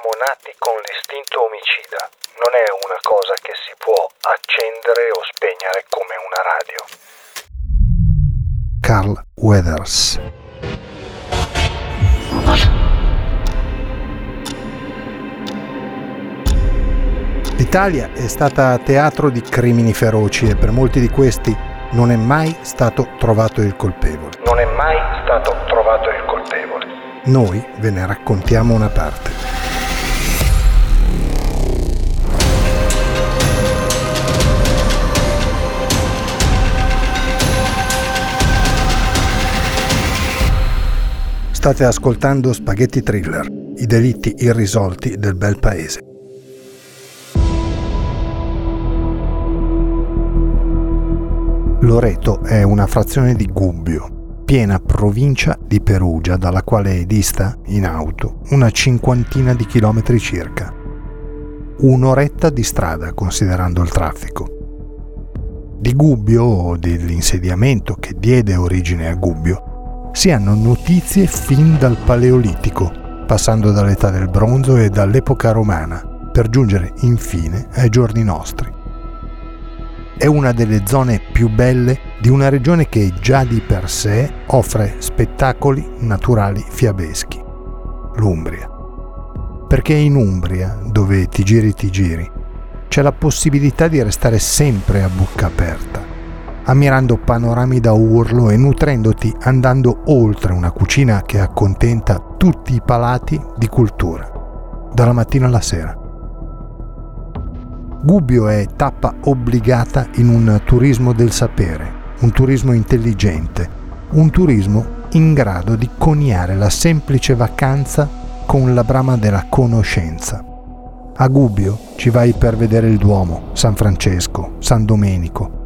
Siamo nati con l'istinto omicida. Non è una cosa che si può accendere o spegnere come una radio. Carl Weathers L'Italia è stata teatro di crimini feroci e per molti di questi non è mai stato trovato il colpevole. Non è mai stato trovato il colpevole. Noi ve ne raccontiamo una parte. State ascoltando Spaghetti Thriller, i delitti irrisolti del bel paese. Loreto è una frazione di Gubbio, piena provincia di Perugia, dalla quale dista, in auto, una cinquantina di chilometri circa. Un'oretta di strada, considerando il traffico. Di Gubbio, o dell'insediamento che diede origine a Gubbio, si hanno notizie fin dal Paleolitico, passando dall'età del bronzo e dall'epoca romana, per giungere infine ai giorni nostri è una delle zone più belle di una regione che già di per sé offre spettacoli naturali fiabeschi, l'Umbria. Perché in Umbria, dove ti giri ti giri, c'è la possibilità di restare sempre a bocca aperta, ammirando panorami da urlo e nutrendoti andando oltre una cucina che accontenta tutti i palati di cultura, dalla mattina alla sera. Gubbio è tappa obbligata in un turismo del sapere, un turismo intelligente, un turismo in grado di coniare la semplice vacanza con la brama della conoscenza. A Gubbio ci vai per vedere il Duomo, San Francesco, San Domenico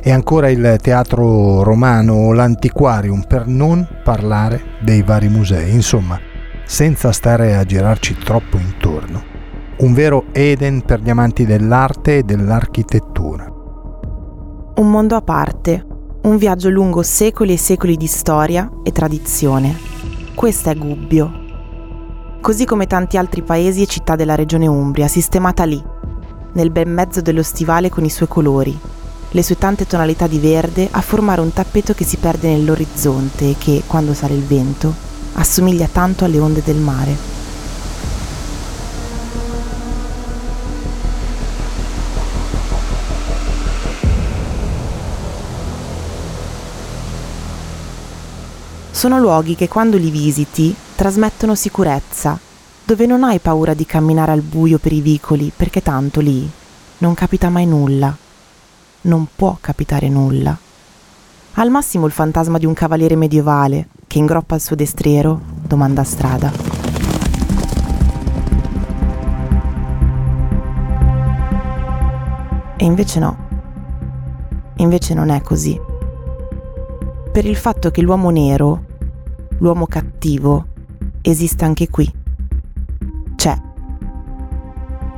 e ancora il teatro romano o l'antiquarium per non parlare dei vari musei, insomma, senza stare a girarci troppo intorno un vero Eden per gli amanti dell'arte e dell'architettura. Un mondo a parte, un viaggio lungo secoli e secoli di storia e tradizione. Questo è Gubbio. Così come tanti altri paesi e città della regione Umbria, sistemata lì, nel bel mezzo dello stivale con i suoi colori, le sue tante tonalità di verde a formare un tappeto che si perde nell'orizzonte e che, quando sale il vento, assomiglia tanto alle onde del mare. Sono luoghi che quando li visiti trasmettono sicurezza, dove non hai paura di camminare al buio per i vicoli, perché tanto lì non capita mai nulla. Non può capitare nulla. Al massimo il fantasma di un cavaliere medievale che ingroppa il suo destriero, domanda strada. E invece no. Invece non è così. Per il fatto che l'uomo nero l'uomo cattivo esiste anche qui. C'è.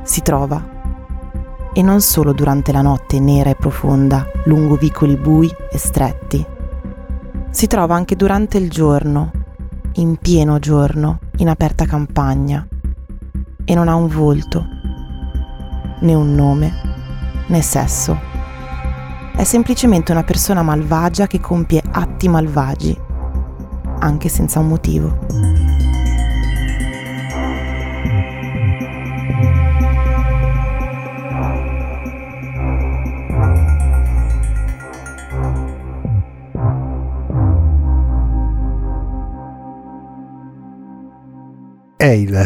Si trova. E non solo durante la notte nera e profonda, lungo vicoli bui e stretti. Si trova anche durante il giorno, in pieno giorno, in aperta campagna. E non ha un volto, né un nome, né sesso. È semplicemente una persona malvagia che compie atti malvagi anche senza un motivo.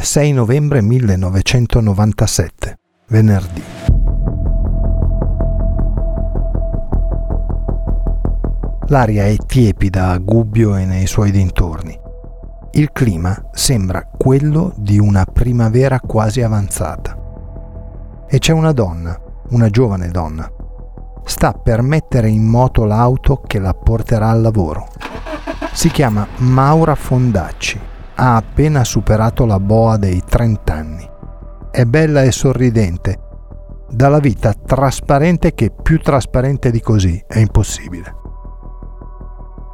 6 novembre 1997, venerdì. L'aria è tiepida a Gubbio e nei suoi dintorni. Il clima sembra quello di una primavera quasi avanzata. E c'è una donna, una giovane donna. Sta per mettere in moto l'auto che la porterà al lavoro. Si chiama Maura Fondacci. Ha appena superato la boa dei 30 anni. È bella e sorridente, dalla vita trasparente che più trasparente di così è impossibile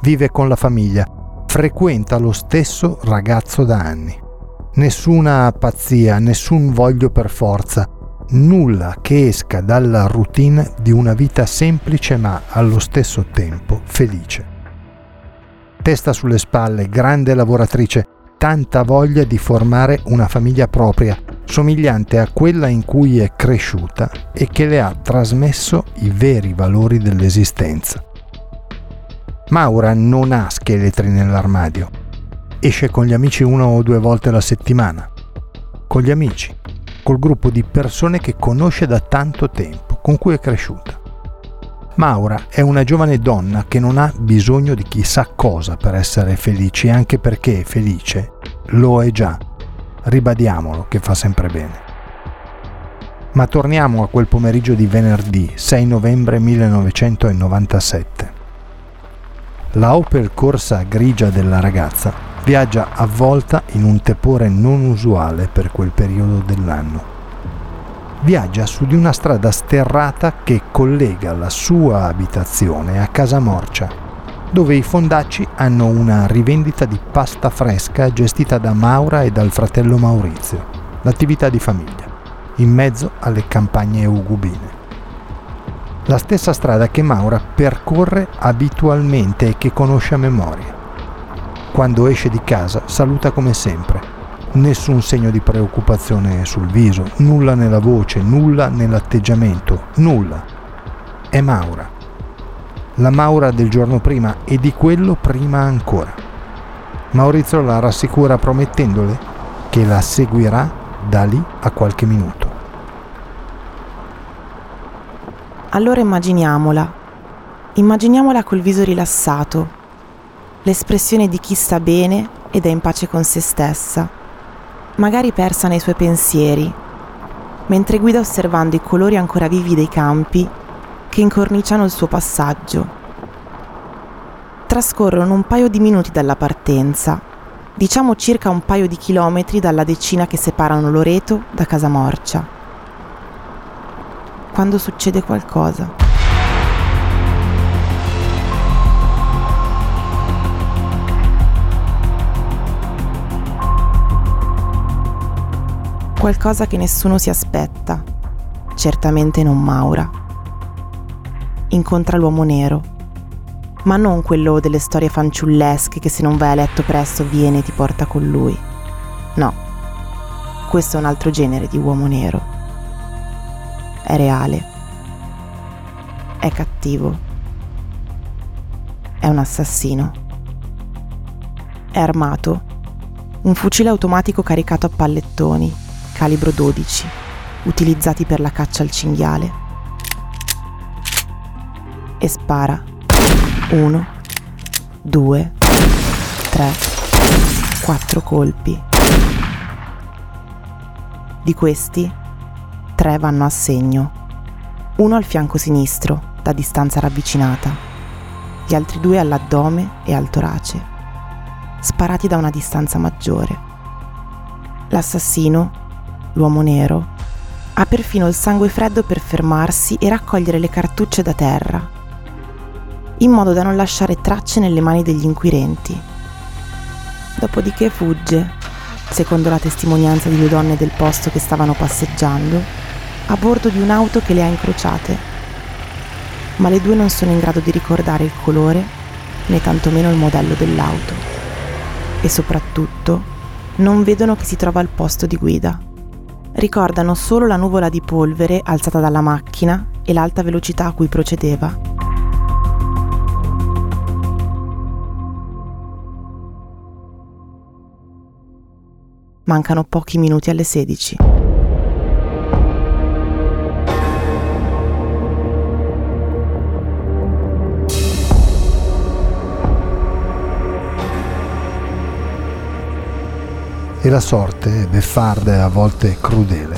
vive con la famiglia, frequenta lo stesso ragazzo da anni. Nessuna pazzia, nessun voglio per forza, nulla che esca dalla routine di una vita semplice ma allo stesso tempo felice. Testa sulle spalle, grande lavoratrice, tanta voglia di formare una famiglia propria, somigliante a quella in cui è cresciuta e che le ha trasmesso i veri valori dell'esistenza. Maura non ha scheletri nell'armadio. Esce con gli amici una o due volte alla settimana. Con gli amici, col gruppo di persone che conosce da tanto tempo, con cui è cresciuta. Maura è una giovane donna che non ha bisogno di chissà cosa per essere felice, anche perché felice lo è già. Ribadiamolo che fa sempre bene. Ma torniamo a quel pomeriggio di venerdì 6 novembre 1997. La Opel Corsa grigia della ragazza viaggia avvolta in un tepore non usuale per quel periodo dell'anno. Viaggia su di una strada sterrata che collega la sua abitazione a Casa Morcia, dove i fondacci hanno una rivendita di pasta fresca gestita da Maura e dal fratello Maurizio, l'attività di famiglia, in mezzo alle campagne ugubine la stessa strada che Maura percorre abitualmente e che conosce a memoria. Quando esce di casa saluta come sempre. Nessun segno di preoccupazione sul viso, nulla nella voce, nulla nell'atteggiamento, nulla. È Maura. La Maura del giorno prima e di quello prima ancora. Maurizio la rassicura promettendole che la seguirà da lì a qualche minuto. Allora immaginiamola. Immaginiamola col viso rilassato, l'espressione di chi sta bene ed è in pace con se stessa, magari persa nei suoi pensieri, mentre guida osservando i colori ancora vivi dei campi che incorniciano il suo passaggio. Trascorrono un paio di minuti dalla partenza, diciamo circa un paio di chilometri dalla decina che separano Loreto da Casa Morcia quando succede qualcosa. Qualcosa che nessuno si aspetta, certamente non Maura. Incontra l'uomo nero, ma non quello delle storie fanciullesche che se non vai a letto presto viene e ti porta con lui. No, questo è un altro genere di uomo nero. È reale, è cattivo, è un assassino, è armato, un fucile automatico caricato a pallettoni, calibro 12, utilizzati per la caccia al cinghiale, e spara uno, due, tre, quattro colpi. Di questi tre vanno a segno, uno al fianco sinistro, da distanza ravvicinata, gli altri due all'addome e al torace, sparati da una distanza maggiore. L'assassino, l'uomo nero, ha perfino il sangue freddo per fermarsi e raccogliere le cartucce da terra, in modo da non lasciare tracce nelle mani degli inquirenti. Dopodiché fugge, secondo la testimonianza di due donne del posto che stavano passeggiando, a bordo di un'auto che le ha incrociate, ma le due non sono in grado di ricordare il colore né tantomeno il modello dell'auto. E soprattutto non vedono che si trova al posto di guida. Ricordano solo la nuvola di polvere alzata dalla macchina e l'alta velocità a cui procedeva. Mancano pochi minuti alle 16. E la sorte, beffarda e a volte crudele,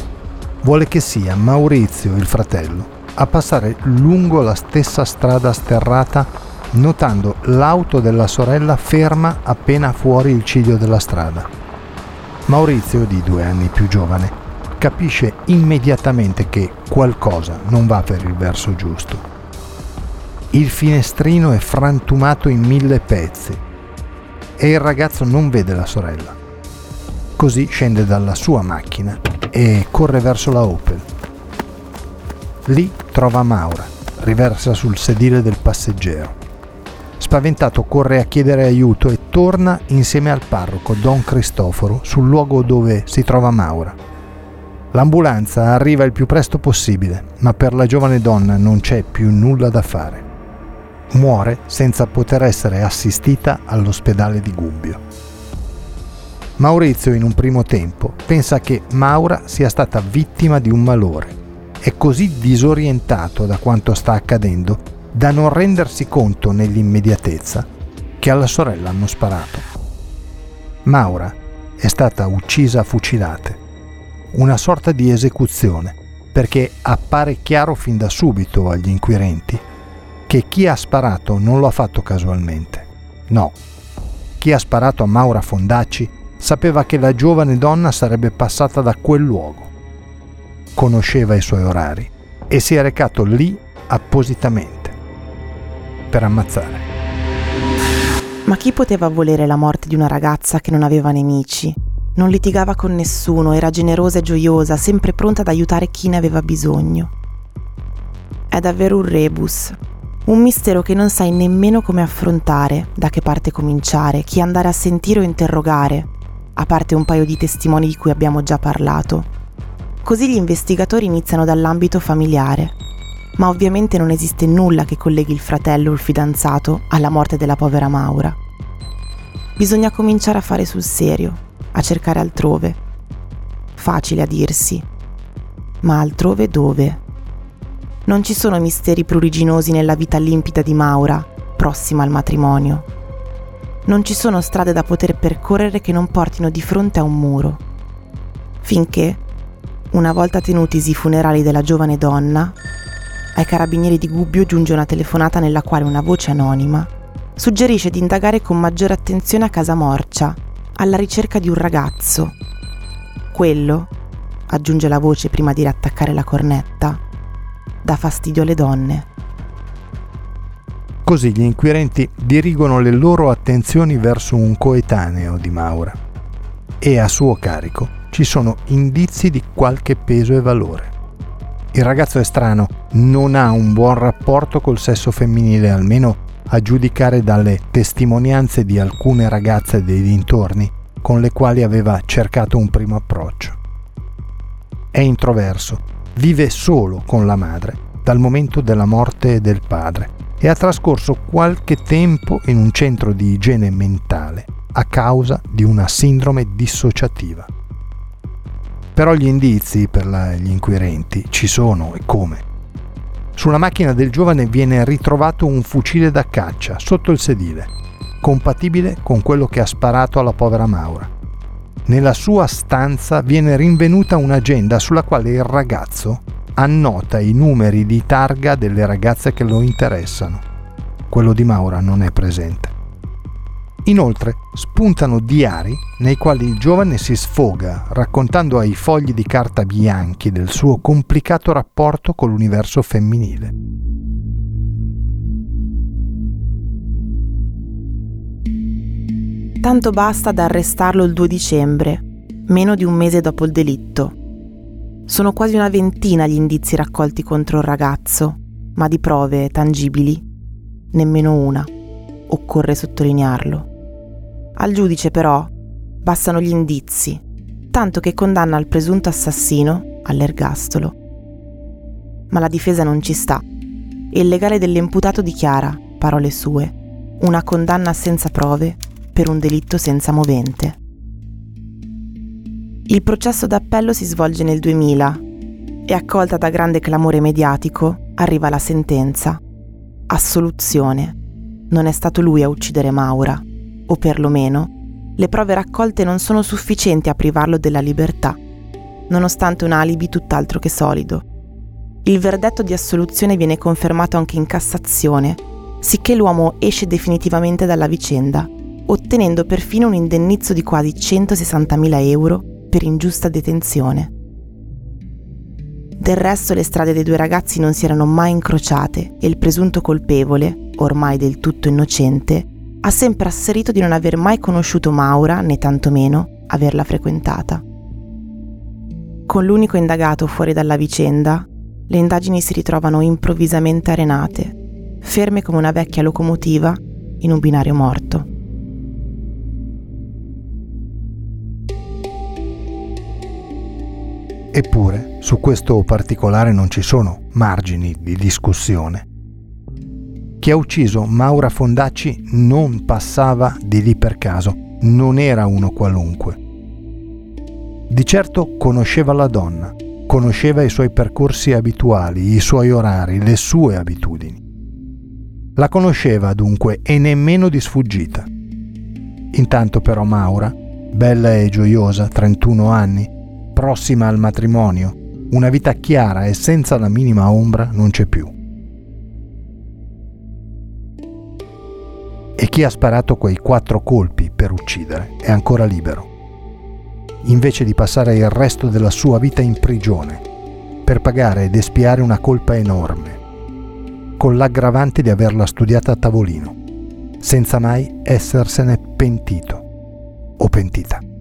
vuole che sia Maurizio, il fratello, a passare lungo la stessa strada sterrata notando l'auto della sorella ferma appena fuori il ciglio della strada. Maurizio, di due anni più giovane, capisce immediatamente che qualcosa non va per il verso giusto. Il finestrino è frantumato in mille pezzi e il ragazzo non vede la sorella. Così scende dalla sua macchina e corre verso la Opel. Lì trova Maura, riversa sul sedile del passeggero. Spaventato corre a chiedere aiuto e torna insieme al parroco Don Cristoforo sul luogo dove si trova Maura. L'ambulanza arriva il più presto possibile, ma per la giovane donna non c'è più nulla da fare. Muore senza poter essere assistita all'ospedale di Gubbio. Maurizio in un primo tempo pensa che Maura sia stata vittima di un malore. È così disorientato da quanto sta accadendo da non rendersi conto nell'immediatezza che alla sorella hanno sparato. Maura è stata uccisa a fucilate una sorta di esecuzione, perché appare chiaro fin da subito agli inquirenti che chi ha sparato non lo ha fatto casualmente. No, chi ha sparato a Maura Fondacci sapeva che la giovane donna sarebbe passata da quel luogo. Conosceva i suoi orari e si è recato lì appositamente per ammazzare. Ma chi poteva volere la morte di una ragazza che non aveva nemici, non litigava con nessuno, era generosa e gioiosa, sempre pronta ad aiutare chi ne aveva bisogno. È davvero un rebus, un mistero che non sai nemmeno come affrontare, da che parte cominciare, chi andare a sentire o interrogare, a parte un paio di testimoni di cui abbiamo già parlato. Così gli investigatori iniziano dall'ambito familiare, ma ovviamente non esiste nulla che colleghi il fratello o il fidanzato alla morte della povera Maura. Bisogna cominciare a fare sul serio, a cercare altrove. Facile a dirsi, ma altrove dove? Non ci sono misteri pruriginosi nella vita limpida di Maura, prossima al matrimonio. Non ci sono strade da poter percorrere che non portino di fronte a un muro. Finché, una volta tenutisi i funerali della giovane donna, ai carabinieri di Gubbio giunge una telefonata nella quale una voce anonima suggerisce di indagare con maggiore attenzione a casa Morcia alla ricerca di un ragazzo. Quello, aggiunge la voce prima di riattaccare la cornetta, dà fastidio alle donne. Così gli inquirenti dirigono le loro attenzioni verso un coetaneo di Maura e a suo carico ci sono indizi di qualche peso e valore. Il ragazzo è strano, non ha un buon rapporto col sesso femminile, almeno a giudicare dalle testimonianze di alcune ragazze dei dintorni con le quali aveva cercato un primo approccio. È introverso, vive solo con la madre dal momento della morte del padre e ha trascorso qualche tempo in un centro di igiene mentale a causa di una sindrome dissociativa. Però gli indizi per la, gli inquirenti ci sono e come. Sulla macchina del giovane viene ritrovato un fucile da caccia sotto il sedile, compatibile con quello che ha sparato alla povera Maura. Nella sua stanza viene rinvenuta un'agenda sulla quale il ragazzo annota i numeri di targa delle ragazze che lo interessano. Quello di Maura non è presente. Inoltre spuntano diari nei quali il giovane si sfoga raccontando ai fogli di carta bianchi del suo complicato rapporto con l'universo femminile. Tanto basta ad arrestarlo il 2 dicembre, meno di un mese dopo il delitto. Sono quasi una ventina gli indizi raccolti contro il ragazzo, ma di prove tangibili nemmeno una. Occorre sottolinearlo. Al giudice però bastano gli indizi, tanto che condanna il presunto assassino all'ergastolo. Ma la difesa non ci sta e il legale dell'imputato dichiara, parole sue, una condanna senza prove per un delitto senza movente. Il processo d'appello si svolge nel 2000 e accolta da grande clamore mediatico arriva la sentenza. Assoluzione. Non è stato lui a uccidere Maura o perlomeno le prove raccolte non sono sufficienti a privarlo della libertà, nonostante un alibi tutt'altro che solido. Il verdetto di assoluzione viene confermato anche in Cassazione, sicché l'uomo esce definitivamente dalla vicenda, ottenendo perfino un indennizzo di quasi 160.000 euro per ingiusta detenzione. Del resto le strade dei due ragazzi non si erano mai incrociate e il presunto colpevole, ormai del tutto innocente, ha sempre asserito di non aver mai conosciuto Maura, né tantomeno averla frequentata. Con l'unico indagato fuori dalla vicenda, le indagini si ritrovano improvvisamente arenate, ferme come una vecchia locomotiva in un binario morto. Eppure, su questo particolare non ci sono margini di discussione. Chi ha ucciso Maura Fondacci non passava di lì per caso, non era uno qualunque. Di certo conosceva la donna, conosceva i suoi percorsi abituali, i suoi orari, le sue abitudini. La conosceva dunque e nemmeno di sfuggita. Intanto però Maura, bella e gioiosa, 31 anni, prossima al matrimonio, una vita chiara e senza la minima ombra non c'è più. E chi ha sparato quei quattro colpi per uccidere è ancora libero, invece di passare il resto della sua vita in prigione per pagare ed espiare una colpa enorme, con l'aggravante di averla studiata a tavolino, senza mai essersene pentito o pentita.